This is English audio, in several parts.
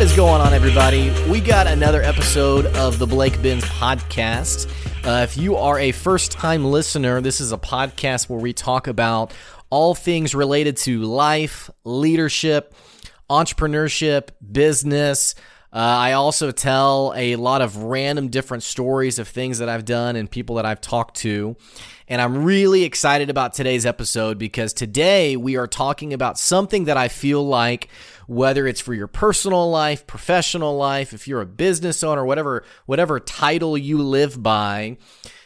What is going on, everybody? We got another episode of the Blake Benz podcast. Uh, if you are a first time listener, this is a podcast where we talk about all things related to life, leadership, entrepreneurship, business. Uh, I also tell a lot of random different stories of things that I've done and people that I've talked to. And I'm really excited about today's episode because today we are talking about something that I feel like, whether it's for your personal life, professional life, if you're a business owner, whatever, whatever title you live by,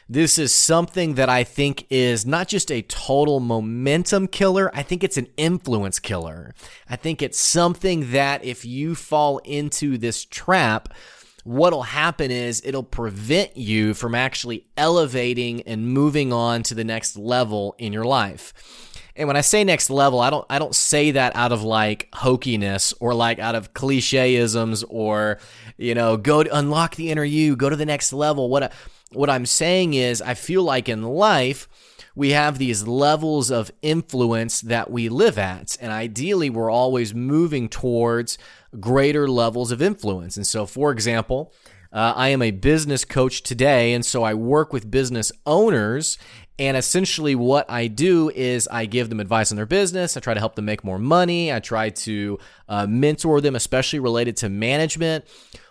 this is something that I think is not just a total momentum killer, I think it's an influence killer. I think it's something that if you fall into this trap, what'll happen is it'll prevent you from actually elevating and moving on to the next level in your life. And when I say next level, I don't I don't say that out of like hokiness or like out of clicheisms or you know, go to unlock the inner you, go to the next level. What I, what I'm saying is I feel like in life we have these levels of influence that we live at. And ideally, we're always moving towards greater levels of influence. And so, for example, uh, I am a business coach today, and so I work with business owners. And essentially, what I do is I give them advice on their business. I try to help them make more money. I try to uh, mentor them, especially related to management.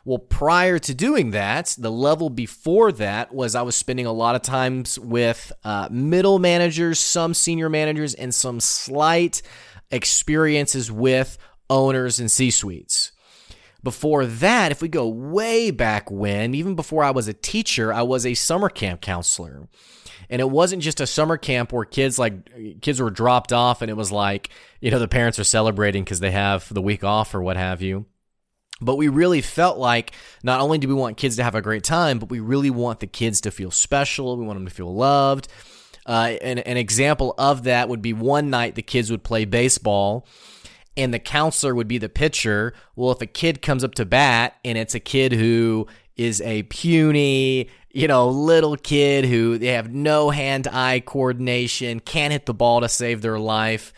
Well, prior to doing that, the level before that was I was spending a lot of times with uh, middle managers, some senior managers, and some slight experiences with owners and C suites. Before that, if we go way back when, even before I was a teacher, I was a summer camp counselor. And it wasn't just a summer camp where kids like kids were dropped off and it was like, you know, the parents are celebrating because they have the week off or what have you. But we really felt like not only do we want kids to have a great time, but we really want the kids to feel special. We want them to feel loved. Uh, an, an example of that would be one night the kids would play baseball and the counselor would be the pitcher. Well, if a kid comes up to bat and it's a kid who is a puny, you know, little kid who they have no hand eye coordination, can't hit the ball to save their life.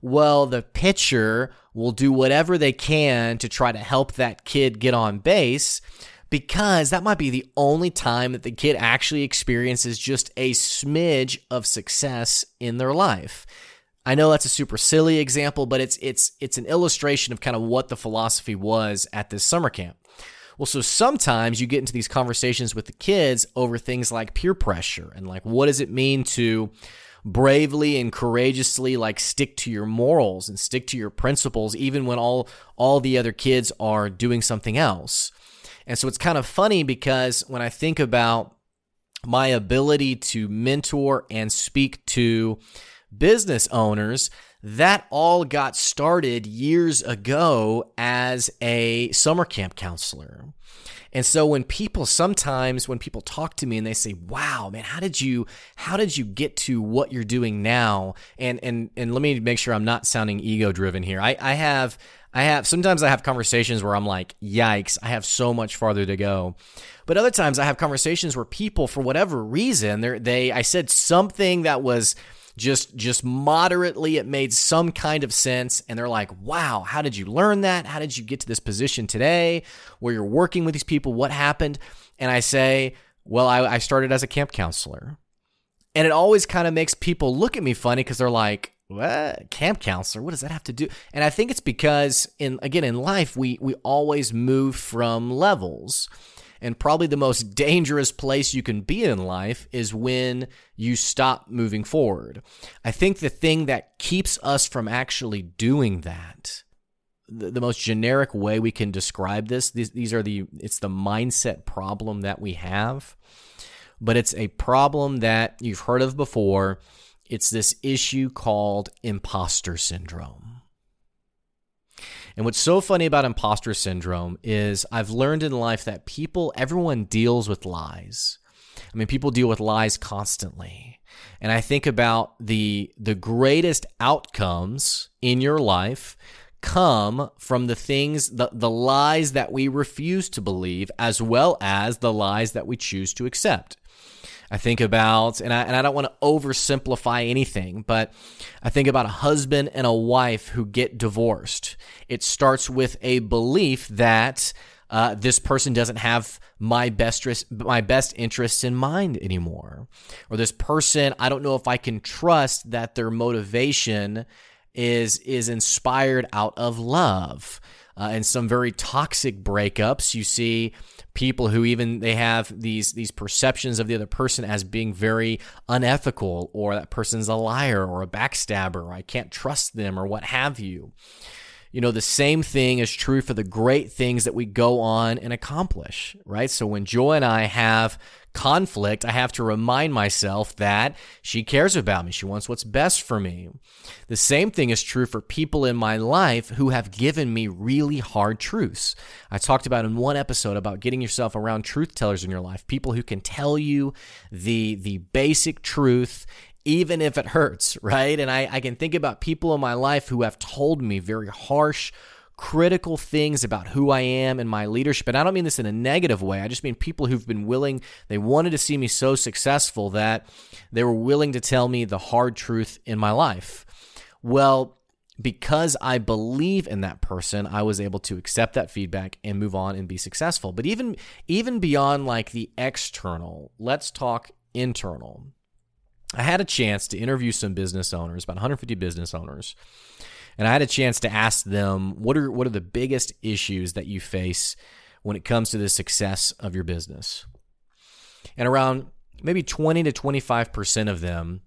Well, the pitcher will do whatever they can to try to help that kid get on base because that might be the only time that the kid actually experiences just a smidge of success in their life. I know that's a super silly example, but it's it's it's an illustration of kind of what the philosophy was at this summer camp. Well, so sometimes you get into these conversations with the kids over things like peer pressure and like what does it mean to bravely and courageously like stick to your morals and stick to your principles even when all all the other kids are doing something else. And so it's kind of funny because when I think about my ability to mentor and speak to business owners, that all got started years ago as a summer camp counselor. And so when people sometimes when people talk to me and they say, "Wow, man, how did you how did you get to what you're doing now?" And and and let me make sure I'm not sounding ego driven here. I I have I have sometimes I have conversations where I'm like, "Yikes, I have so much farther to go." But other times I have conversations where people for whatever reason, they they I said something that was just just moderately it made some kind of sense. And they're like wow how did you learn that? How did you get to this position today where you're working with these people? What happened? And i say well i, I started as a camp counselor. And it always kind of makes people look at me funny because they're like what? Camp counselor? What does that have to do? And i think it's because in again in life we we always move from levels and probably the most dangerous place you can be in life is when you stop moving forward. I think the thing that keeps us from actually doing that, the, the most generic way we can describe this, these, these are the, it's the mindset problem that we have, but it's a problem that you've heard of before. It's this issue called imposter syndrome. And what's so funny about imposter syndrome is I've learned in life that people, everyone deals with lies. I mean, people deal with lies constantly. And I think about the the greatest outcomes in your life come from the things the, the lies that we refuse to believe as well as the lies that we choose to accept. I think about, and I, and I don't want to oversimplify anything, but I think about a husband and a wife who get divorced. It starts with a belief that uh, this person doesn't have my best my best interests in mind anymore, or this person I don't know if I can trust that their motivation is is inspired out of love. Uh, and some very toxic breakups, you see people who even they have these these perceptions of the other person as being very unethical, or that person's a liar or a backstabber, or I can't trust them, or what have you. You know, the same thing is true for the great things that we go on and accomplish, right? So when Joy and I have conflict, I have to remind myself that she cares about me. She wants what's best for me. The same thing is true for people in my life who have given me really hard truths. I talked about in one episode about getting yourself around truth tellers in your life, people who can tell you the the basic truth even if it hurts, right? And I, I can think about people in my life who have told me very harsh, critical things about who I am and my leadership. And I don't mean this in a negative way. I just mean people who've been willing, they wanted to see me so successful that they were willing to tell me the hard truth in my life. Well, because I believe in that person, I was able to accept that feedback and move on and be successful. But even even beyond like the external, let's talk internal. I had a chance to interview some business owners, about 150 business owners, and I had a chance to ask them what are what are the biggest issues that you face when it comes to the success of your business. And around maybe 20 to 25% of them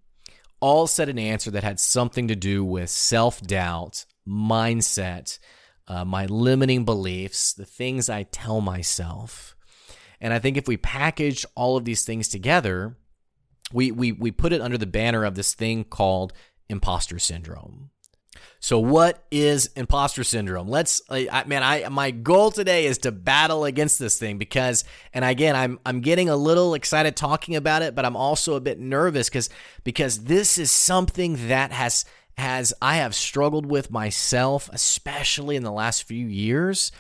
all said an answer that had something to do with self-doubt, mindset, uh, my limiting beliefs, the things I tell myself. And I think if we package all of these things together, we, we, we put it under the banner of this thing called imposter syndrome. So what is imposter syndrome? Let's I, man, I my goal today is to battle against this thing because and again, I'm I'm getting a little excited talking about it, but I'm also a bit nervous cuz because this is something that has has I have struggled with myself especially in the last few years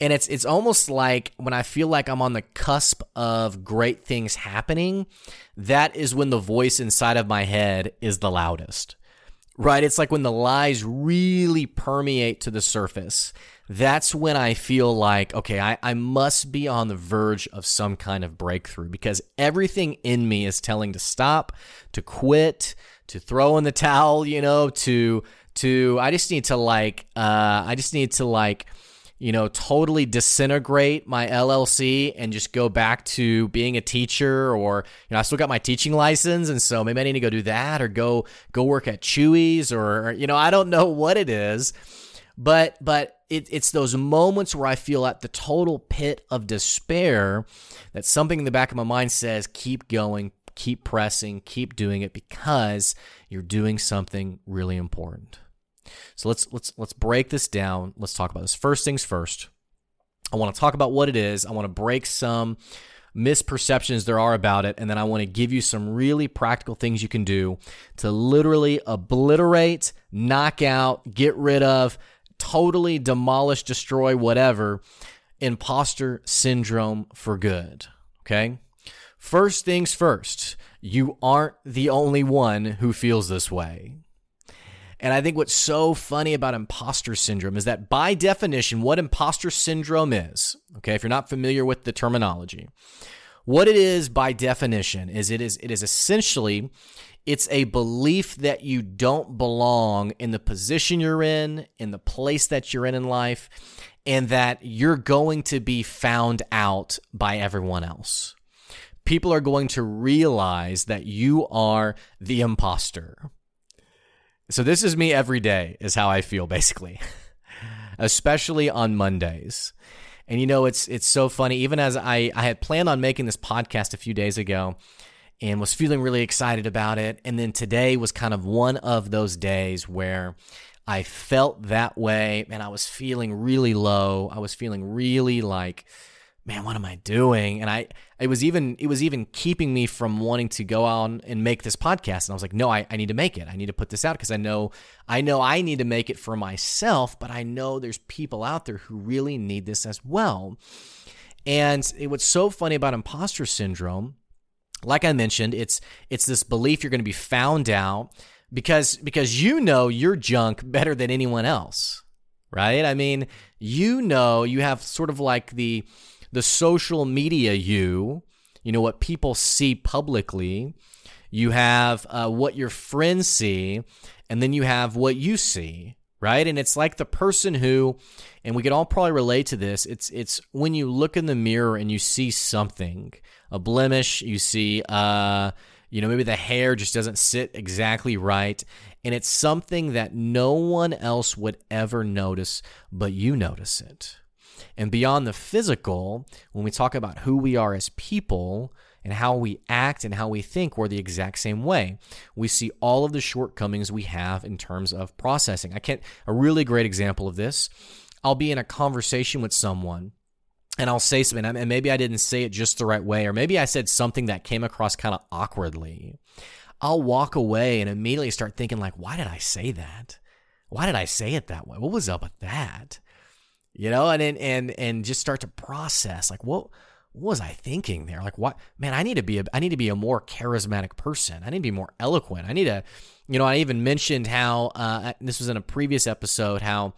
and it's it's almost like when I feel like I'm on the cusp of great things happening, that is when the voice inside of my head is the loudest. Right? It's like when the lies really permeate to the surface. That's when I feel like, okay, I, I must be on the verge of some kind of breakthrough because everything in me is telling to stop, to quit, to throw in the towel, you know, to to I just need to like uh I just need to like you know, totally disintegrate my LLC and just go back to being a teacher or, you know, I still got my teaching license. And so maybe I need to go do that or go, go work at Chewy's or, you know, I don't know what it is, but, but it, it's those moments where I feel at the total pit of despair that something in the back of my mind says, keep going, keep pressing, keep doing it because you're doing something really important. So let's let's let's break this down. Let's talk about this. First things first. I want to talk about what it is. I want to break some misperceptions there are about it, and then I want to give you some really practical things you can do to literally obliterate, knock out, get rid of, totally demolish, destroy, whatever imposter syndrome for good. Okay? First things first, you aren't the only one who feels this way. And I think what's so funny about imposter syndrome is that by definition, what imposter syndrome is, okay, if you're not familiar with the terminology, what it is by definition is it is it is essentially it's a belief that you don't belong in the position you're in, in the place that you're in in life, and that you're going to be found out by everyone else. People are going to realize that you are the imposter. So this is me every day, is how I feel basically, especially on Mondays. And you know, it's it's so funny. Even as I I had planned on making this podcast a few days ago, and was feeling really excited about it, and then today was kind of one of those days where I felt that way, and I was feeling really low. I was feeling really like man, what am I doing? And I, it was even, it was even keeping me from wanting to go on and make this podcast. And I was like, no, I, I need to make it. I need to put this out because I know, I know I need to make it for myself, but I know there's people out there who really need this as well. And it, what's so funny about imposter syndrome like I mentioned, it's it's this belief you're going to be found out because because you know your junk better than anyone else, right? I mean, you know you have sort of like the the social media you, you know what people see publicly. You have uh, what your friends see, and then you have what you see, right? And it's like the person who, and we could all probably relate to this. It's it's when you look in the mirror and you see something a blemish. You see, uh, you know, maybe the hair just doesn't sit exactly right. And it's something that no one else would ever notice, but you notice it. And beyond the physical, when we talk about who we are as people and how we act and how we think, we're the exact same way. We see all of the shortcomings we have in terms of processing. I can't, a really great example of this. I'll be in a conversation with someone and I'll say something, and maybe I didn't say it just the right way, or maybe I said something that came across kind of awkwardly. I'll walk away and immediately start thinking, like, why did I say that? Why did I say it that way? What was up with that? You know, and and and just start to process, like, what was I thinking there? Like, what man? I need to be a I need to be a more charismatic person. I need to be more eloquent. I need to, you know, I even mentioned how uh, this was in a previous episode how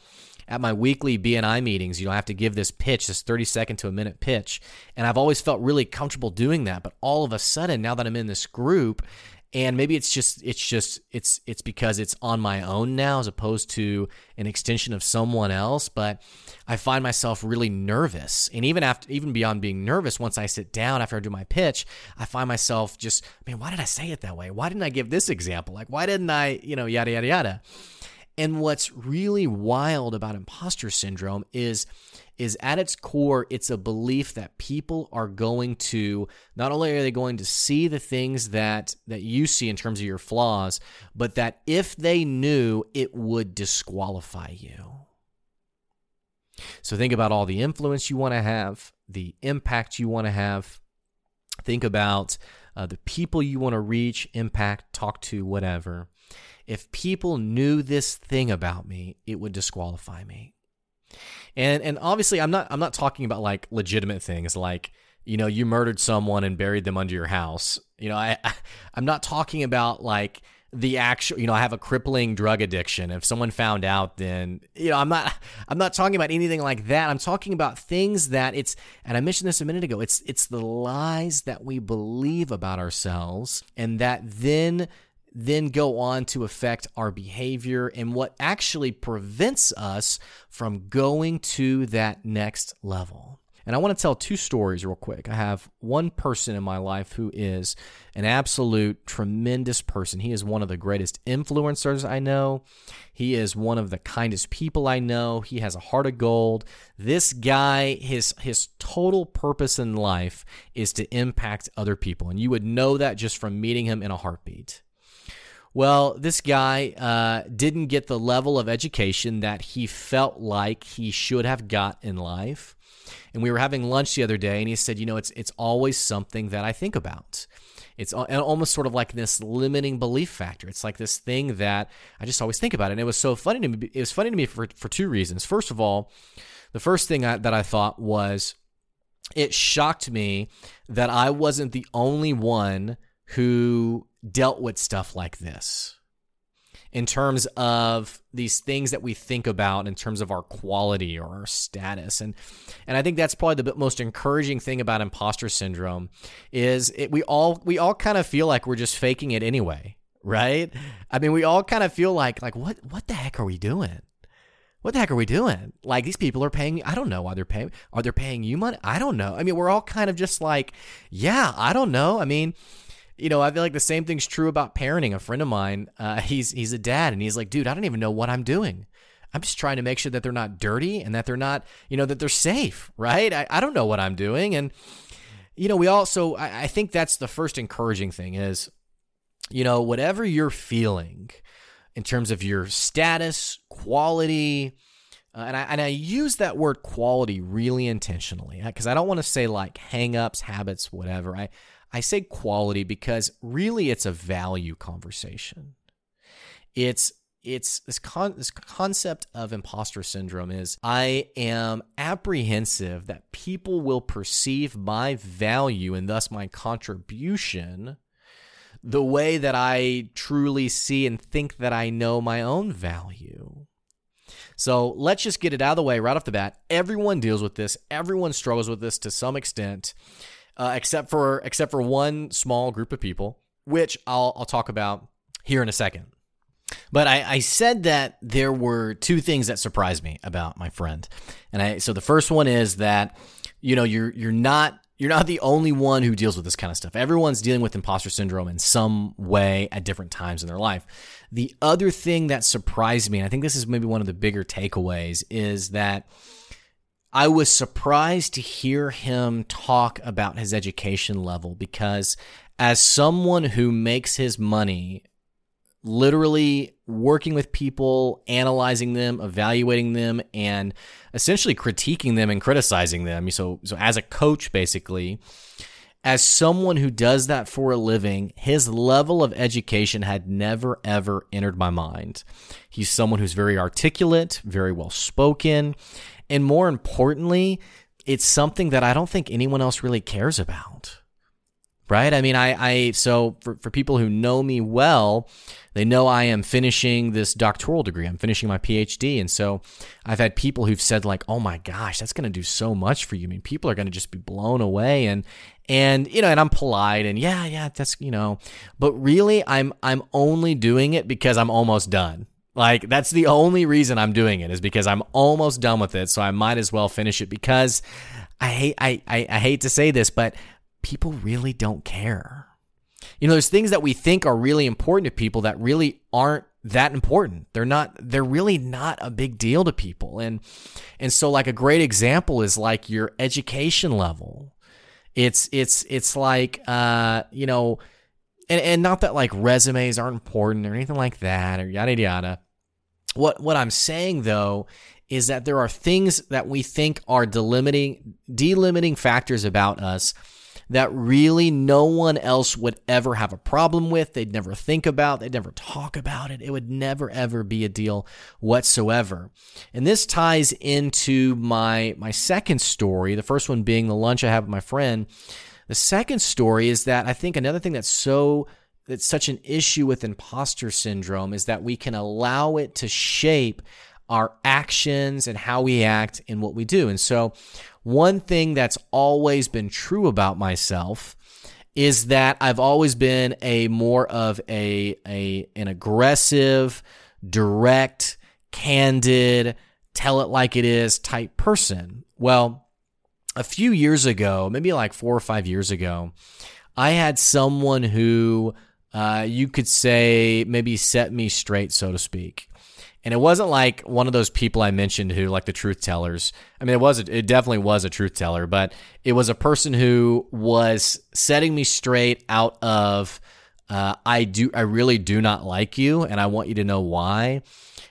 at my weekly BNI meetings, you know, I have to give this pitch, this 30 second to a minute pitch. And I've always felt really comfortable doing that. But all of a sudden, now that I'm in this group, and maybe it's just it's just it's it's because it's on my own now as opposed to an extension of someone else. But i find myself really nervous. And even after even beyond being nervous once i sit down after i do my pitch i find myself just man why did i say it that way? Why didn't i give this example? Like why didn't i you know yada yada yada. And what's really wild about imposter syndrome is is at its core it's a belief that people are going to not only are they going to see the things that that you see in terms of your flaws, but that if they knew it would disqualify you. So think about all the influence you want to have, the impact you want to have. Think about uh, the people you want to reach, impact, talk to, whatever if people knew this thing about me, it would disqualify me. And and obviously I'm not I'm not talking about like legitimate things like you know you murdered someone and buried them under your house. You know I, I I'm not talking about like the actual you know i have a crippling drug addiction if someone found out then you know i'm not i'm not talking about anything like that i'm talking about things that it's and i mentioned this a minute ago it's it's the lies that we believe about ourselves and that then then go on to affect our behavior and what actually prevents us from going to that next level. And I want to tell two stories real quick. I have one person in my life who is an absolute tremendous person. He is one of the greatest influencers I know. He is one of the kindest people I know. He has a heart of gold. This guy, his his total purpose in life is to impact other people. And you would know that just from meeting him in a heartbeat. Well, this guy uh, didn't get the level of education that he felt like he should have got in life. And we were having lunch the other day, and he said, "You know, it's it's always something that I think about. It's almost sort of like this limiting belief factor. It's like this thing that I just always think about." And it was so funny to me. It was funny to me for for two reasons. First of all, the first thing I, that I thought was, it shocked me that I wasn't the only one who dealt with stuff like this in terms of these things that we think about in terms of our quality or our status and and I think that's probably the most encouraging thing about imposter syndrome is it, we all we all kind of feel like we're just faking it anyway right I mean we all kind of feel like like what what the heck are we doing what the heck are we doing? Like these people are paying. I don't know why they're paying. Are they paying you money? I don't know. I mean, we're all kind of just like, yeah, I don't know. I mean, you know, I feel like the same thing's true about parenting. A friend of mine, uh, he's he's a dad, and he's like, dude, I don't even know what I'm doing. I'm just trying to make sure that they're not dirty and that they're not, you know, that they're safe, right? I, I don't know what I'm doing, and you know, we also, I, I think that's the first encouraging thing is, you know, whatever you're feeling in terms of your status, quality. Uh, and I and I use that word quality really intentionally because I don't want to say like hangups, habits, whatever. I I say quality because really it's a value conversation. It's it's this con- this concept of imposter syndrome is I am apprehensive that people will perceive my value and thus my contribution the way that I truly see and think that I know my own value. So let's just get it out of the way right off the bat. Everyone deals with this. Everyone struggles with this to some extent, uh, except for except for one small group of people, which I'll I'll talk about here in a second. But I, I, said that there were two things that surprised me about my friend, and I so the first one is that you know you're you're not you're not the only one who deals with this kind of stuff. Everyone's dealing with imposter syndrome in some way at different times in their life. The other thing that surprised me, and I think this is maybe one of the bigger takeaways, is that I was surprised to hear him talk about his education level because as someone who makes his money literally working with people, analyzing them, evaluating them, and essentially critiquing them and criticizing them. So, so as a coach, basically, as someone who does that for a living, his level of education had never ever entered my mind. He's someone who's very articulate, very well spoken, and more importantly, it's something that I don't think anyone else really cares about. Right? I mean, I, I so for, for people who know me well, they know I am finishing this doctoral degree. I'm finishing my PhD. And so I've had people who've said like, "Oh my gosh, that's to do so much for you." I mean, people are to just be blown away and and you know, and I'm polite and yeah, yeah, that's, you know, but really I'm I'm only doing it because I'm almost done. Like that's the only reason I'm doing it is because I'm almost done with it, so I might as well finish it because I hate I, I, I hate to say this, but people really don't care. You know, there's things that we think are really important to people that really aren't that important. They're not they're really not a big deal to people. And and so like a great example is like your education level. It's it's it's like uh, you know, and, and not that like resumes aren't important or anything like that or yada yada. What what I'm saying though is that there are things that we think are delimiting delimiting factors about us that really no one else would ever have a problem with. They'd never think about, they'd never talk about it. It would never ever be a deal whatsoever. And this ties into my my second story, the first one being the lunch I have with my friend. The second story is that I think another thing that's so that's such an issue with imposter syndrome is that we can allow it to shape our actions and how we act in what we do. And so one thing that's always been true about myself is that I've always been a more of a, a an aggressive, direct, candid, tell it like it is type person. Well, a few years ago, maybe like four or five years ago, I had someone who uh, you could say maybe set me straight, so to speak. And it wasn't like one of those people I mentioned who, like the truth tellers. I mean, it was, it definitely was a truth teller, but it was a person who was setting me straight out of, uh, I do, I really do not like you, and I want you to know why.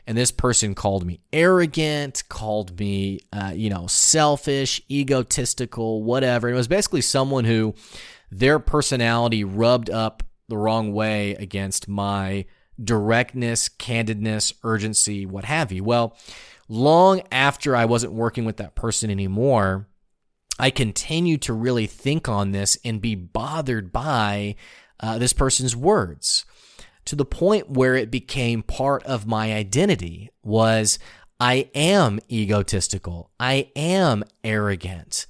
And this person called me arrogant, called me, uh, you know, selfish, egotistical, whatever. And it was basically someone who their personality rubbed up the wrong way against my directness, candidness, urgency, what have you. Well, long after I wasn't working with that person anymore, I continued to really think on this and be bothered by uh, this person's words to the point where it became part of my identity was I am egotistical. I am arrogant.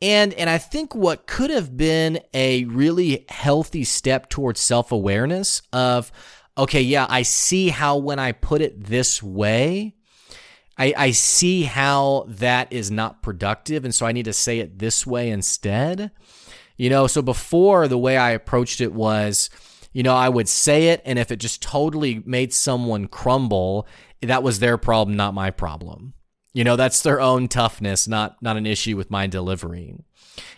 And and I think what could have been a really healthy step towards self-awareness of okay, yeah, I see how when I put it this way, I, I see how that is not productive. And so I need to say it this way instead. You know, so before the way I approached it was, you know, I would say it, and if it just totally made someone crumble, that was their problem, not my problem. You know, that's their own toughness, not not an issue with my delivery.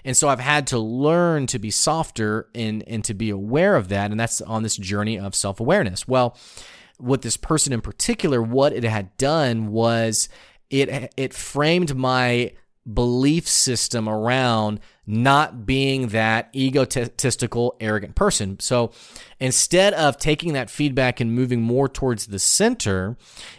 And so I've had to learn to be softer and, and to be aware of that. And that's on this journey of self awareness. Well, with this person in particular, what it had done was it, it framed my belief system around not being that egotistical, arrogant person. So instead of taking that feedback and moving more towards the center,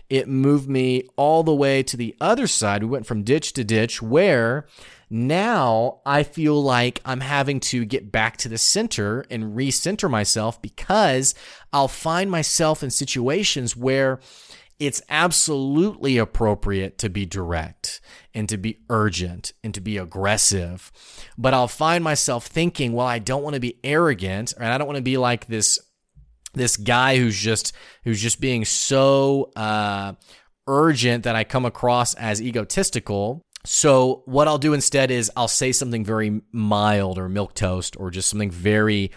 it moved me all the way to the other side. We went from ditch to ditch where now I feel like I'm having to get back to the center and recenter myself because I'll find myself in situations where it's absolutely appropriate to be direct and to be urgent and to be aggressive. But I'll find myself thinking, well, I don't want to be arrogant and I don't want to be like this this guy who's just who's just being so uh, urgent that I come across as egotistical. So what I'll do instead is I'll say something very mild or milk toast or just something very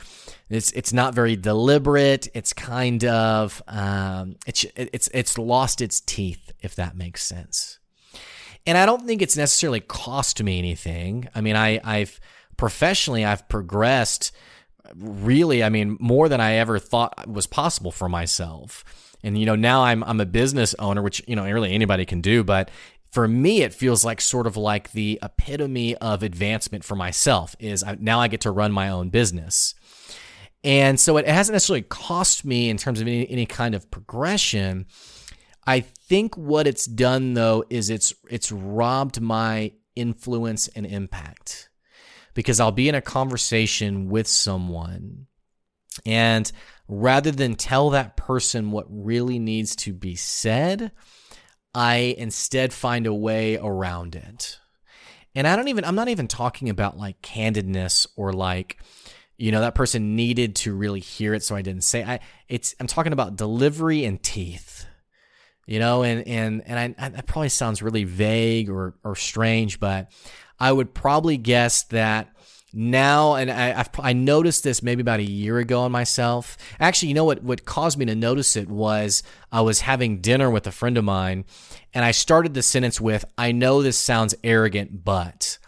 it's it's not very deliberate. It's kind of um, it's it's it's lost its teeth if that makes sense. And I don't think it's necessarily cost me anything. I mean, I I've professionally I've progressed really, I mean, more than I ever thought was possible for myself. And you know, now I'm I'm a business owner, which you know really anybody can do, but for me, it feels like sort of like the epitome of advancement for myself is I, now I get to run my own business. And so it hasn't necessarily cost me in terms of any, any kind of progression. I think what it's done though is it's it's robbed my influence and impact. Because I'll be in a conversation with someone and rather than tell that person what really needs to be said, I instead find a way around it. And I don't even, I'm not even talking about like candidness or like, you know, that person needed to really hear it. So I didn't say, I, it's, I'm talking about delivery and teeth, you know, and, and, and I, that probably sounds really vague or, or strange, but I would probably guess that now, and I, I've, I noticed this maybe about a year ago on myself. Actually, you know what? What caused me to notice it was I was having dinner with a friend of mine, and I started the sentence with, "I know this sounds arrogant, but."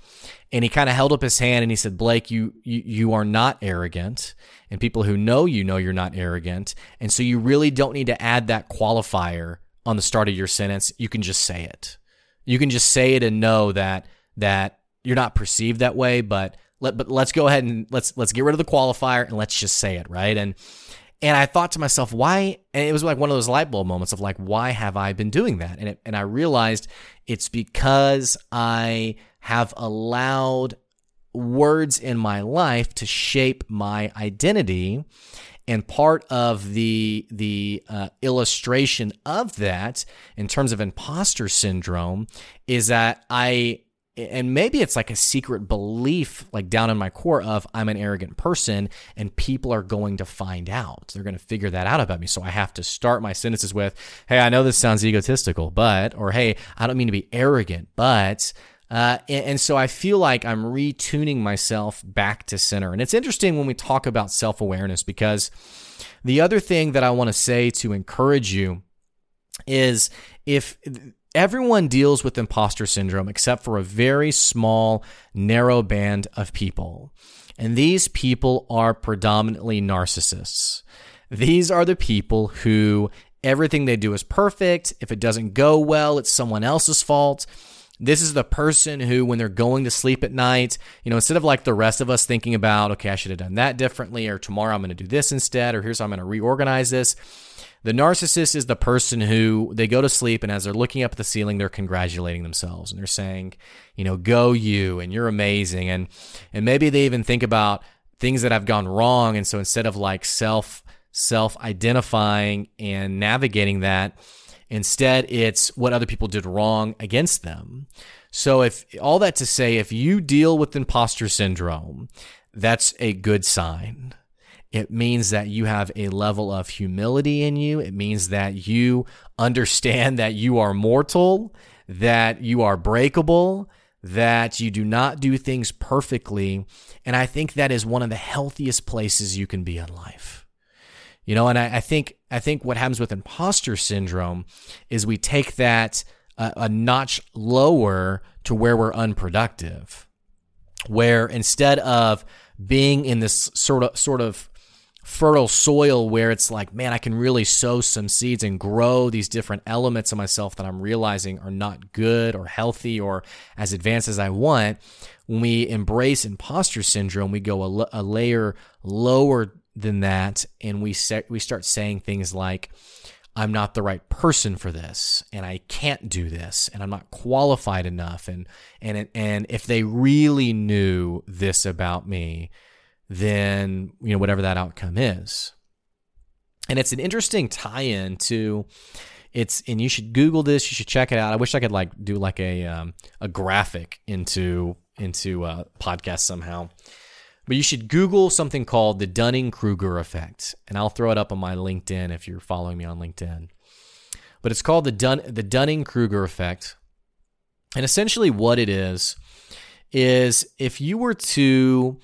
And he kind of held up his hand and he said, "Blake, you, you you are not arrogant, and people who know you know you're not arrogant, and so you really don't need to add that qualifier on the start of your sentence. You can just say it. You can just say it and know that that you're not perceived that way, but." Let, but let's go ahead and let's let's get rid of the qualifier and let's just say it, right? And and I thought to myself, why? And it was like one of those light bulb moments of like, why have I been doing that? And it, and I realized it's because I have allowed words in my life to shape my identity. And part of the the uh, illustration of that, in terms of imposter syndrome, is that I and maybe it's like a secret belief like down in my core of i'm an arrogant person and people are going to find out. They're going to figure that out about me. So i have to start my sentences with hey i know this sounds egotistical but or hey i don't mean to be arrogant but uh, and, and so i feel like i'm retuning myself back to center. And it's interesting when we talk about self-awareness because the other thing that i want to say to encourage you is if Everyone deals with imposter syndrome except for a very small, narrow band of people. And these people are predominantly narcissists. These are the people who everything they do is perfect. If it doesn't go well, it's someone else's fault. This is the person who, when they're going to sleep at night, you know, instead of like the rest of us thinking about, okay, I should have done that differently, or tomorrow I'm going to do this instead, or here's how I'm going to reorganize this, the narcissist is the person who they go to sleep and as they're looking up at the ceiling, they're congratulating themselves and they're saying, you know, go you and you're amazing. And, and maybe they even think about things that have gone wrong. And so instead of like self, self identifying and navigating that, instead it's what other people did wrong against them. So if all that to say, if you deal with imposter syndrome, that's a good sign. It means that you have a level of humility in you. It means that you understand that you are mortal, that you are breakable, that you do not do things perfectly. And I think that is one of the healthiest places you can be in life. You know, and I, I think I think what happens with imposter syndrome is we take that a, a notch lower to where we're unproductive. Where instead of being in this sort of sort of fertile soil where it's like, man, I can really sow some seeds and grow these different elements of myself that I'm realizing are not good or healthy or as advanced as I want. When we embrace imposter syndrome, we go a, layer lower than that and we set, we start saying things like, I'm not the right person for this and I can't do this and I'm not qualified enough and and and if they really knew this about me then you know whatever that outcome is. And it's an interesting tie-in to it's and you should google this, you should check it out. I wish I could like do like a um, a graphic into into a uh, podcast somehow. But you should Google something called the Dunning Kruger effect, and I'll throw it up on my LinkedIn if you're following me on LinkedIn. But it's called the Dun- the Dunning Kruger effect, and essentially what it is is if you were to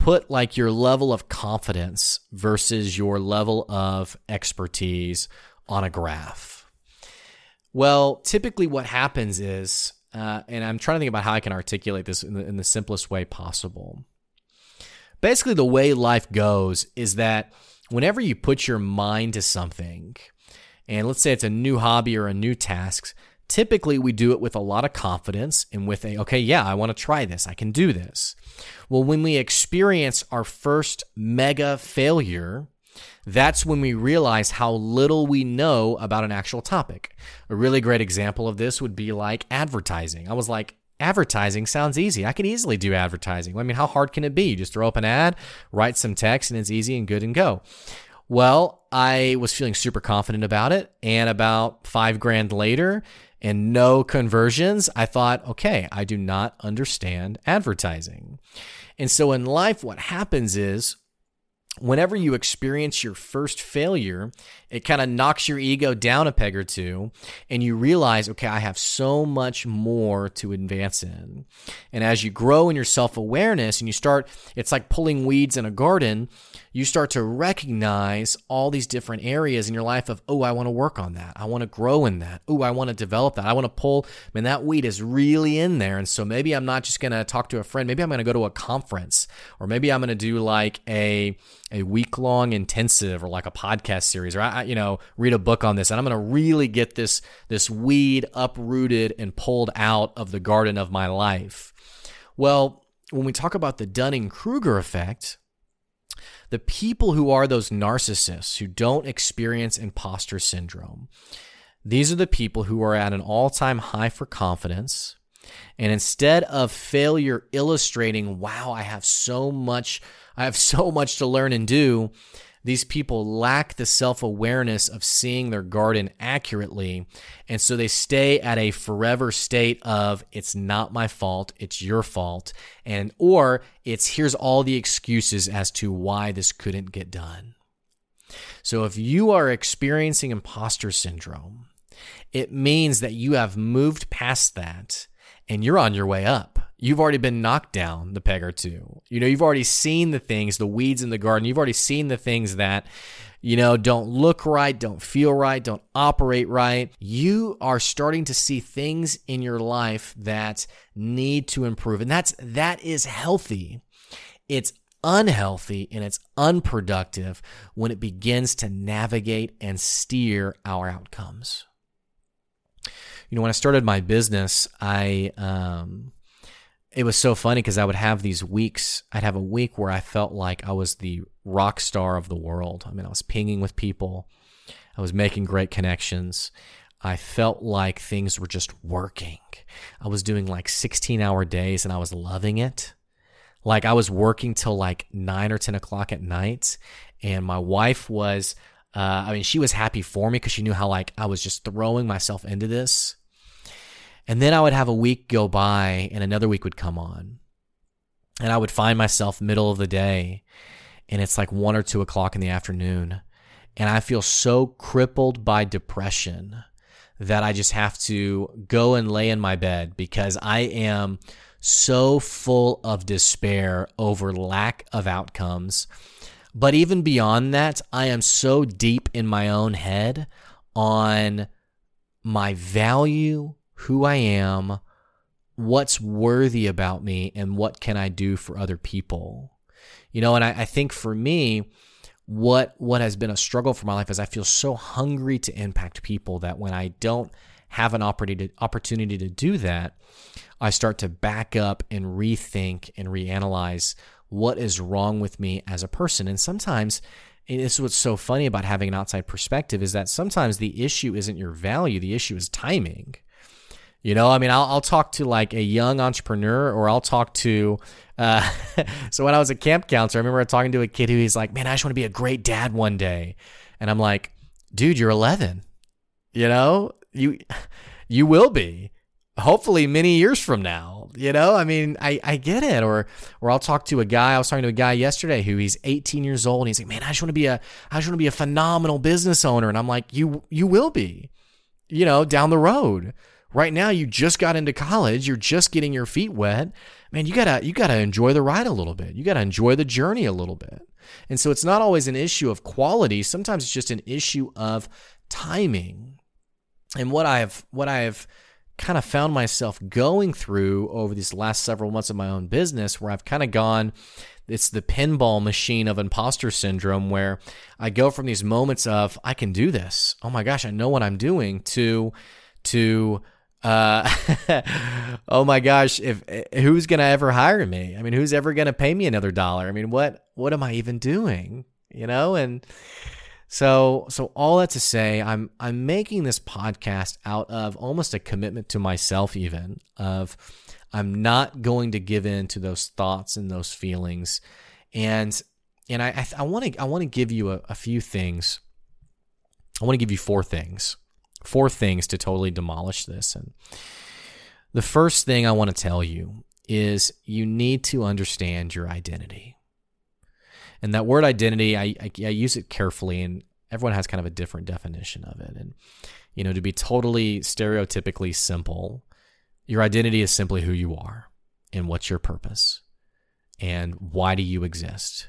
put like your level of confidence versus your level of expertise on a graph. Well, typically what happens is, uh, and I'm trying to think about how I can articulate this in the, in the simplest way possible basically the way life goes is that whenever you put your mind to something, and let's say it's a new hobby or a new task, typically we do it with a lot of confidence and with a, okay, yeah, I want to try this. I can do this. Well, when we experience our first mega failure, that's when we realize how little we know about an actual topic. A really great example of this would be like advertising. I was like, advertising sounds easy. I could easily do advertising. I mean, how hard can it be? You just throw up an ad, write some text, and it's easy and good and go. Well, I was feeling super confident about it. And about five grand later and no conversions, I thought, okay, I do not understand advertising. And so in life, what happens is whenever you experience your first failure, it kind of knocks your ego down a peg or two, and you realize, okay, I have so much more to advance in. And as you grow in your self awareness and you start, it's like pulling weeds in a garden, you start to recognize all these different areas in your life of, oh, I want to work on that. I want to grow in that. Oh, I want to develop that. I want to pull, man, that weed is really in there. And so maybe I'm not just going to talk to a friend. Maybe I'm going to go to a conference or maybe I'm going to do like a, a week long intensive or like a podcast series or I, you know, read a book on this. And I'm going to really get this, this weed uprooted and pulled out of the garden of my life. Well, when we talk about the Dunning Kruger effect, the people who are those narcissists who don't experience imposter syndrome, these are the people who are at an all time high for confidence. And instead of failure illustrating, wow, I have so much, I have so much to learn and do, these people lack the self awareness of seeing their garden accurately. And so they stay at a forever state of, it's not my fault, it's your fault. And, or it's, here's all the excuses as to why this couldn't get done. So if you are experiencing imposter syndrome, it means that you have moved past that and you're on your way up you've already been knocked down the peg or two. You know, you've already seen the things, the weeds in the garden. You've already seen the things that, you know, don't look right, don't feel right, don't operate right. You are starting to see things in your life that need to improve. And that's that is healthy. It's unhealthy and it's unproductive when it begins to navigate and steer our outcomes. You know, when I started my business, I um it was so funny because I would have these weeks. I'd have a week where I felt like I was the rock star of the world. I mean, I was pinging with people, I was making great connections. I felt like things were just working. I was doing like 16 hour days and I was loving it. Like I was working till like nine or 10 o'clock at night. And my wife was, uh, I mean, she was happy for me because she knew how like I was just throwing myself into this. And then I would have a week go by and another week would come on. And I would find myself middle of the day and it's like one or two o'clock in the afternoon. And I feel so crippled by depression that I just have to go and lay in my bed because I am so full of despair over lack of outcomes. But even beyond that, I am so deep in my own head on my value who I am, what's worthy about me, and what can I do for other people. You know, and I, I think for me, what what has been a struggle for my life is I feel so hungry to impact people that when I don't have an opportunity opportunity to do that, I start to back up and rethink and reanalyze what is wrong with me as a person. And sometimes and this is what's so funny about having an outside perspective is that sometimes the issue isn't your value, the issue is timing. You know, I mean, I'll, I'll talk to like a young entrepreneur or I'll talk to, uh, so when I was a camp counselor, I remember talking to a kid who he's like, man, I just want to be a great dad one day. And I'm like, dude, you're 11. You know, you, you will be hopefully many years from now. You know, I mean, I, I get it. Or or I'll talk to a guy. I was talking to a guy yesterday who he's 18 years old and he's like, Man, I just want to be a I just want to be a phenomenal business owner. And I'm like, You you will be, you know, down the road. Right now you just got into college, you're just getting your feet wet. Man, you gotta you gotta enjoy the ride a little bit. You gotta enjoy the journey a little bit. And so it's not always an issue of quality. Sometimes it's just an issue of timing. And what I've what I've kind of found myself going through over these last several months of my own business where I've kind of gone it's the pinball machine of imposter syndrome where I go from these moments of I can do this. Oh my gosh, I know what I'm doing to to uh oh my gosh, if who's going to ever hire me? I mean, who's ever to pay me another dollar? I mean, what what am I even doing? You know, and so, so all that to say, I'm I'm making this podcast out of almost a commitment to myself, even of I'm not going to give in to those thoughts and those feelings, and and I I want to I want to give you a, a few things. I want to give you four things, four things to totally demolish this. And the first thing I want to tell you is you need to understand your identity. And that word identity, I, I, I use it carefully, and everyone has kind of a different definition of it. And, you know, to be totally stereotypically simple, your identity is simply who you are and what's your purpose and why do you exist.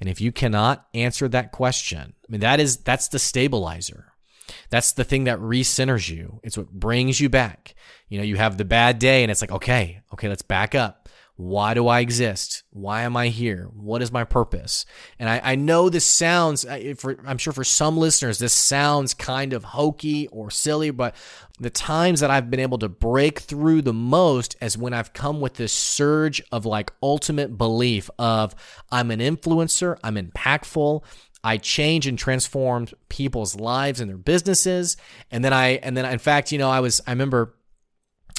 And if you cannot answer that question, I mean, that is, that's the stabilizer. That's the thing that recenters you. It's what brings you back. You know, you have the bad day and it's like, okay, okay, let's back up. Why do I exist? Why am I here? What is my purpose? And I, I know this sounds, for, I'm sure for some listeners, this sounds kind of hokey or silly, but the times that I've been able to break through the most is when I've come with this surge of like ultimate belief of I'm an influencer, I'm impactful, I change and transform people's lives and their businesses. And then I, and then in fact, you know, I was, I remember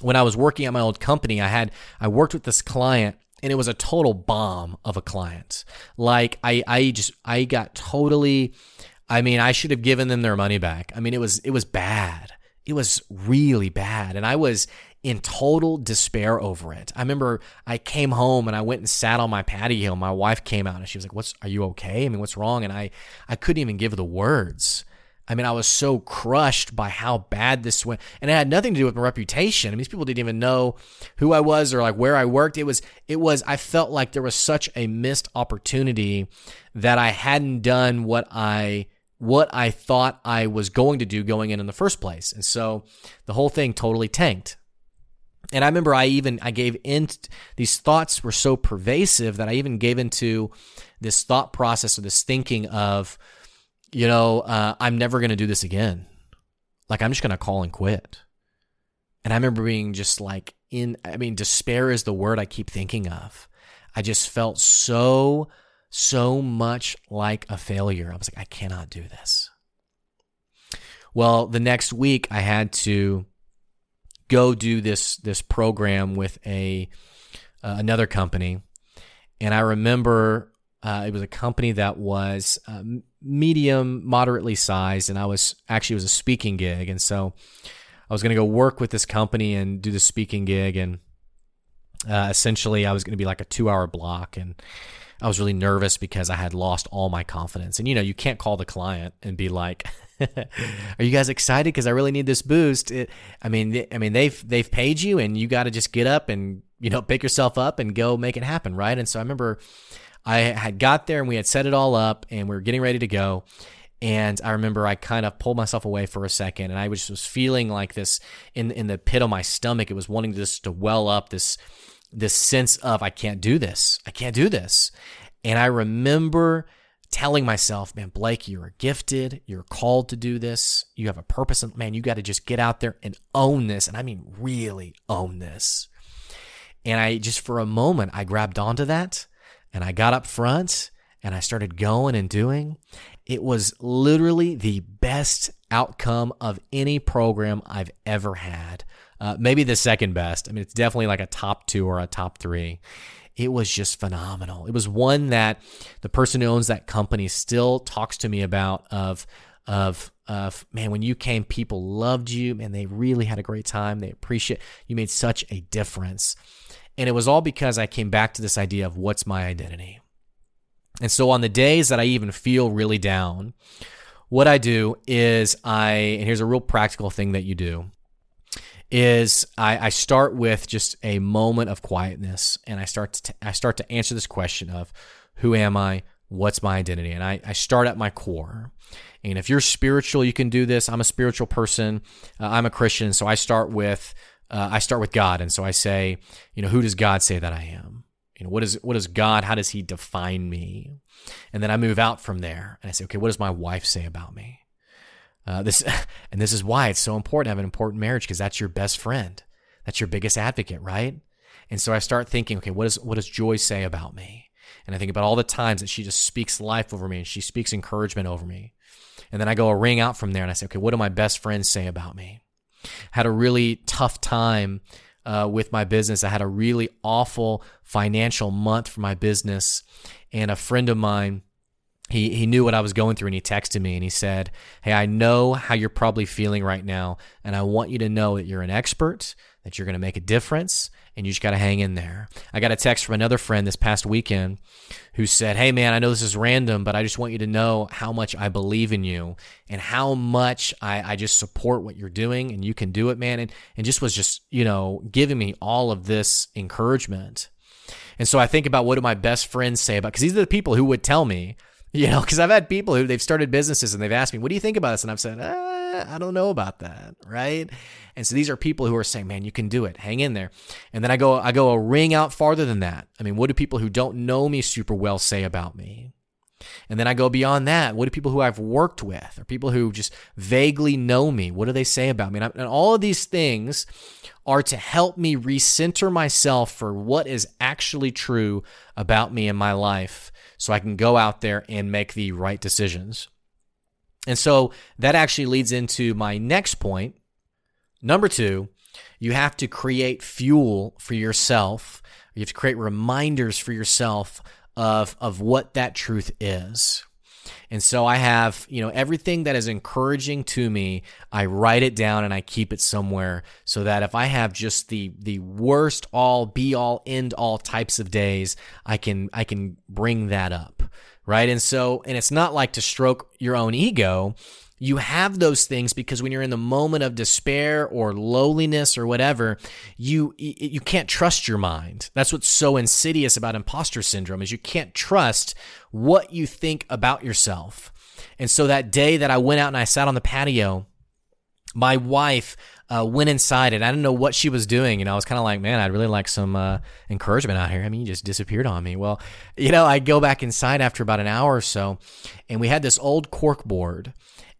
when I was working at my old company, I had I worked with this client and it was a total bomb of a client. Like I I just I got totally I mean, I should have given them their money back. I mean, it was it was bad. It was really bad and I was in total despair over it. I remember I came home and I went and sat on my patio. My wife came out and she was like, "What's are you okay? I mean, what's wrong?" And I I couldn't even give the words. I mean, I was so crushed by how bad this went. And it had nothing to do with my reputation. I mean, these people didn't even know who I was or like where I worked. It was, it was, I felt like there was such a missed opportunity that I hadn't done what I, what I thought I was going to do going in in the first place. And so the whole thing totally tanked. And I remember I even, I gave in, these thoughts were so pervasive that I even gave into this thought process or this thinking of, you know, uh, I'm never going to do this again. Like, I'm just going to call and quit. And I remember being just like in, I mean, despair is the word I keep thinking of. I just felt so, so much like a failure. I was like, I cannot do this. Well, the next week I had to go do this this program with a uh, another company, and I remember uh, it was a company that was uh, medium, moderately sized, and I was actually it was a speaking gig, and so I was going to go work with this company and do the speaking gig, and uh, essentially I was going to be like a two hour block, and I was really nervous because I had lost all my confidence, and you know you can't call the client and be like. Are you guys excited? Because I really need this boost. It, I mean, I mean they've they've paid you, and you got to just get up and you know pick yourself up and go make it happen, right? And so I remember I had got there and we had set it all up and we were getting ready to go. And I remember I kind of pulled myself away for a second and I was just feeling like this in in the pit of my stomach. It was wanting just to well up this this sense of I can't do this. I can't do this. And I remember telling myself, man, Blake, you're gifted. You're called to do this. You have a purpose. Man, you got to just get out there and own this. And I mean, really own this. And I just, for a moment, I grabbed onto that and I got up front and I started going and doing. It was literally the best outcome of any program I've ever had. Uh, maybe the second best. I mean, it's definitely like a top two or a top three. It was just phenomenal. It was one that the person who owns that company still talks to me about of of of man when you came people loved you man they really had a great time. They appreciate you made such a difference. And it was all because I came back to this idea of what's my identity. And so on the days that I even feel really down what I do is I and here's a real practical thing that you do is I, I, start with just a moment of quietness and I start to t- I start to answer this question of who am I? What's my identity? And I, I start at my core. And if you're spiritual, you can do this. I'm a spiritual person. Uh, I'm a Christian, so I start with uh, I start with God, and so I say, you know, who does God say that I am? You know, what is what is God? How does He define me? And then I move out from there, and I say, okay, what does my wife say about me? Uh, this and this is why it's so important to have an important marriage because that's your best friend, that's your biggest advocate, right? And so I start thinking, okay, what does what does Joy say about me? And I think about all the times that she just speaks life over me and she speaks encouragement over me. And then I go a ring out from there and I say, okay, what do my best friends say about me? Had a really tough time uh, with my business. I had a really awful financial month for my business, and a friend of mine he he knew what I was going through and he texted me and he said, "Hey, I know how you're probably feeling right now and I want you to know that you're an expert, that you're going to make a difference and you just got to hang in there." I got a text from another friend this past weekend who said, "Hey man, I know this is random, but I just want you to know how much I believe in you and how much I, I just support what you're doing and you can do it, man." And and just was just, you know, giving me all of this encouragement. And so I think about what do my best friends say about because these are the people who would tell me you know, because I've had people who they've started businesses and they've asked me, "What do you think about this?" And I've said, uh, "I don't know about that." Right? And so these are people who are saying, "Man, you can do it. Hang in there." And then I go, I go a ring out farther than that. I mean, what do people who don't know me super well say about me? And then I go beyond that. What do people who I've worked with or people who just vaguely know me, what do they say about me? And, and all of these things are to help me recenter myself for what is actually true about me in my life so I can go out there and make the right decisions. And so that actually leads into my next point. Number two, you have to create fuel for yourself. You have to create reminders for yourself of, of what that truth is. And so I have, you know, everything that is encouraging to me, I write it down and I keep it somewhere so that if I have just the the worst all be all end all types of days, I can I can bring that up. Right? And so and it's not like to stroke your own ego you have those things because when you're in the moment of despair or lowliness or whatever, you you can't trust your mind. That's what's so insidious about imposter syndrome is you can't trust what you think about yourself. And so that day that I went out and I sat on the patio, my wife uh, went inside and I didn't know what she was doing. And I was kind of like, man, I'd really like some uh, encouragement out here. I mean, you just disappeared on me. Well, you know, I go back inside after about an hour or so, and we had this old cork board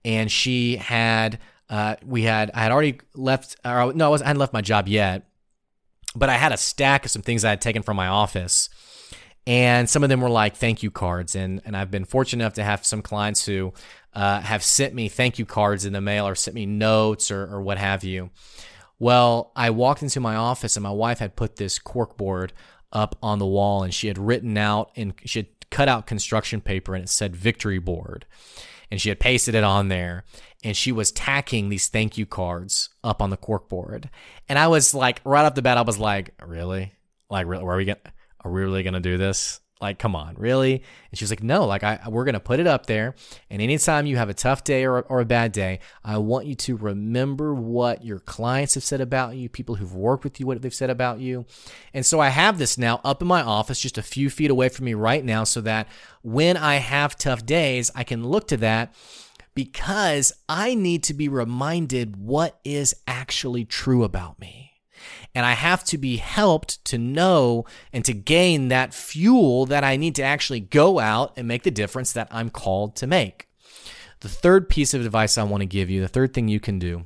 and she had uh, we had I had already left or no I, was, I hadn't left my job yet, but I had a stack of some things I had taken from my office. And some of them were like thank you cards, and and I've been fortunate enough to have some clients who uh, have sent me thank you cards in the mail or sent me notes or, or what have you. Well, I walked into my office and my wife had put this cork board up on the wall, and she had written out and she had cut out construction paper, and it said victory board and she had pasted it on there and she was tacking these thank you cards up on the corkboard. And I was like, right off the bat, I was like, really? Like, really, are we gonna, are we really gonna do this? Like, come on, really? And she was like, no, like, I, we're gonna put it up there. And anytime you have a tough day or, or a bad day, I want you to remember what your clients have said about you, people who've worked with you, what they've said about you. And so I have this now up in my office, just a few feet away from me right now, so that when I have tough days, I can look to that because I need to be reminded what is actually true about me. And I have to be helped to know and to gain that fuel that I need to actually go out and make the difference that I'm called to make. The third piece of advice I want to give you, the third thing you can do,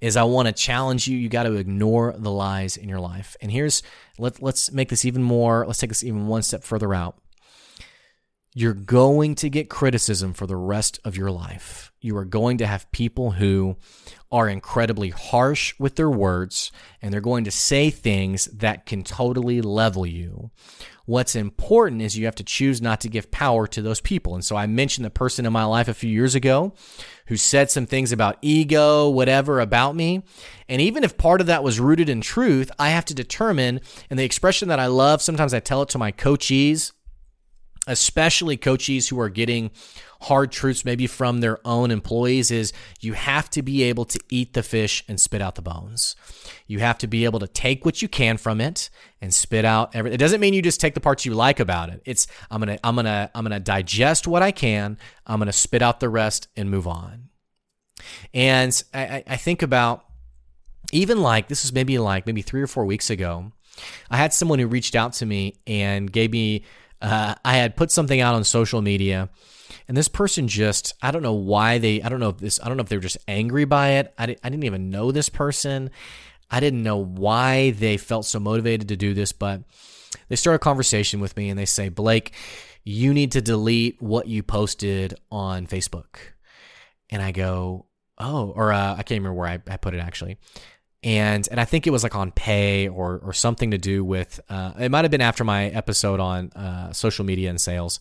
is I want to challenge you. You got to ignore the lies in your life. And here's let let's make this even more. Let's take this even one step further out. You're going to get criticism for the rest of your life. You are going to have people who are incredibly harsh with their words and they're going to say things that can totally level you. What's important is you have to choose not to give power to those people. And so I mentioned the person in my life a few years ago who said some things about ego, whatever about me. And even if part of that was rooted in truth, I have to determine, and the expression that I love, sometimes I tell it to my coachees especially coaches who are getting hard truths maybe from their own employees is you have to be able to eat the fish and spit out the bones. You have to be able to take what you can from it and spit out every it doesn't mean you just take the parts you like about it. It's I'm going to I'm going to I'm going to digest what I can, I'm going to spit out the rest and move on. And I, I think about even like this is maybe like maybe 3 or 4 weeks ago, I had someone who reached out to me and gave me uh, I had put something out on social media, and this person just I don't know why they I don't know if this I don't know if they were just angry by it. I, I didn't even know this person. I didn't know why they felt so motivated to do this, but they start a conversation with me and they say, Blake, you need to delete what you posted on Facebook. And I go, oh, or uh, I can't remember where I, I put it actually and and I think it was like on pay or or something to do with uh, it might have been after my episode on uh, social media and sales.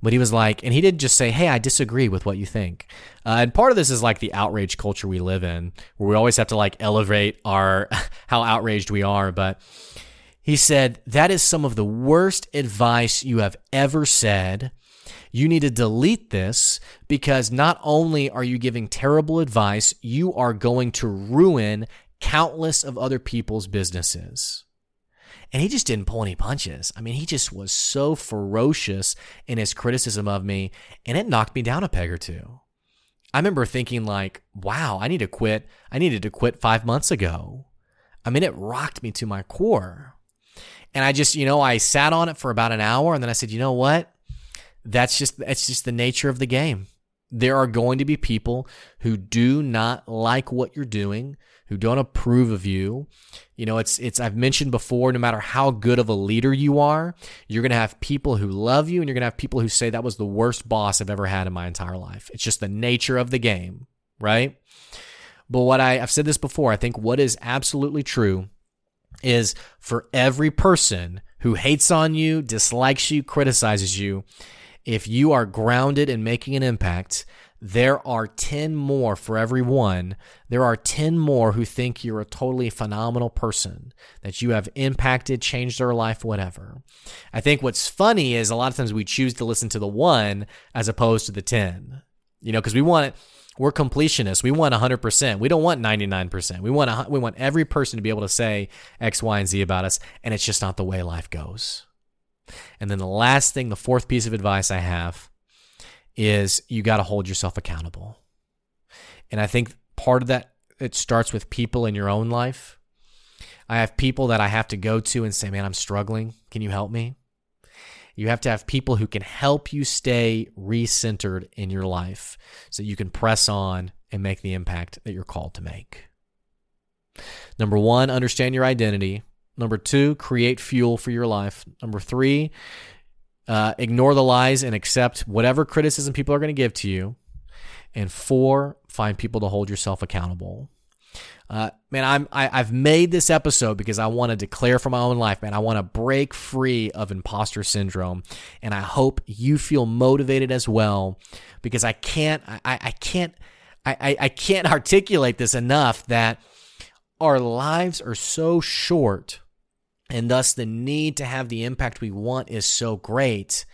But he was like, and he didn't just say, "Hey, I disagree with what you think." Uh, and part of this is like the outrage culture we live in, where we always have to like elevate our how outraged we are. But he said that is some of the worst advice you have ever said. You need to delete this because not only are you giving terrible advice, you are going to ruin countless of other people's businesses. And he just didn't pull any punches. I mean, he just was so ferocious in his criticism of me, and it knocked me down a peg or two. I remember thinking, like, wow, I need to quit. I needed to quit five months ago. I mean, it rocked me to my core. And I just, you know, I sat on it for about an hour and then I said, you know what? That's just, it's just the nature of the game. There are going to be people who do not like what you're doing, who don't approve of you. You know, it's it's I've mentioned before, no matter how good of a leader you are, you're going to have people who love you and you're going to have people who say that was the worst boss I've ever had in my entire life. It's just the nature of the game, right? But what I, I've said this before, I think what is absolutely true is for every person who hates on you, dislikes you, criticizes you, if you are grounded and making an impact, there are 10 more for every one. There are 10 more who think you're a totally phenomenal person, that you have impacted, changed their life, whatever. I think what's funny is a lot of times we choose to listen to the one as opposed to the 10. You know, because we want it, we're completionists. We want 100%. We don't want 99%. We want a, we want every person to be able to say X, Y, and Z about us, and it's just not the way life goes. And then the last thing, the fourth piece of advice I have is you got to hold yourself accountable. And I think part of that it starts with people in your own life. I have people that I have to go to and say, "Man, I'm struggling. Can you help me?" You have to have people who can help you stay recentered in your life so you can press on and make the impact that you're called to make. Number 1, understand your identity. Number 2, create fuel for your life. Number 3, uh, ignore the lies and accept whatever criticism people are going to give to you. And four, find people to hold yourself accountable. Uh, man, I'm I, I've made this episode because I want to declare for my own life, man. I want to break free of imposter syndrome, and I hope you feel motivated as well. Because I can't, I, I can't, I, I can't articulate this enough that our lives are so short and thus the need to have the impact we want is so great.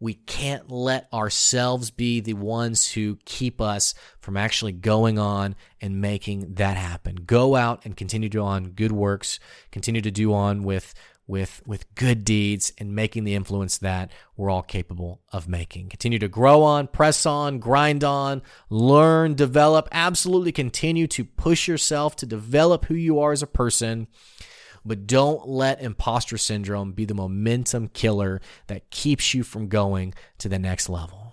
We can't let ourselves be the ones who keep us from actually going on and making that happen. Go out and continue to do on good works, continue to do on with with with good deeds and making the influence that we're all capable of making. Continue to grow on, press on, grind on, learn, develop, absolutely continue to push yourself to develop who you are as a person. But don't let imposter syndrome be the momentum killer that keeps you from going to the next level.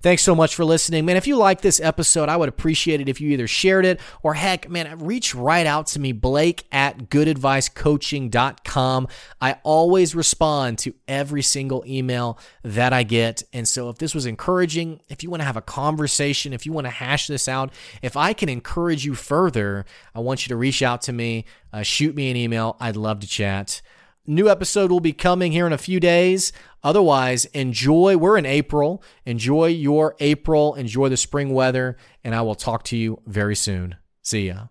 Thanks so much for listening. Man, if you like this episode, I would appreciate it if you either shared it or heck, man, reach right out to me, Blake at goodadvicecoaching.com. I always respond to every single email that I get. And so if this was encouraging, if you want to have a conversation, if you want to hash this out, if I can encourage you further, I want you to reach out to me, uh, shoot me an email. I'd love to chat. New episode will be coming here in a few days. Otherwise, enjoy. We're in April. Enjoy your April. Enjoy the spring weather. And I will talk to you very soon. See ya.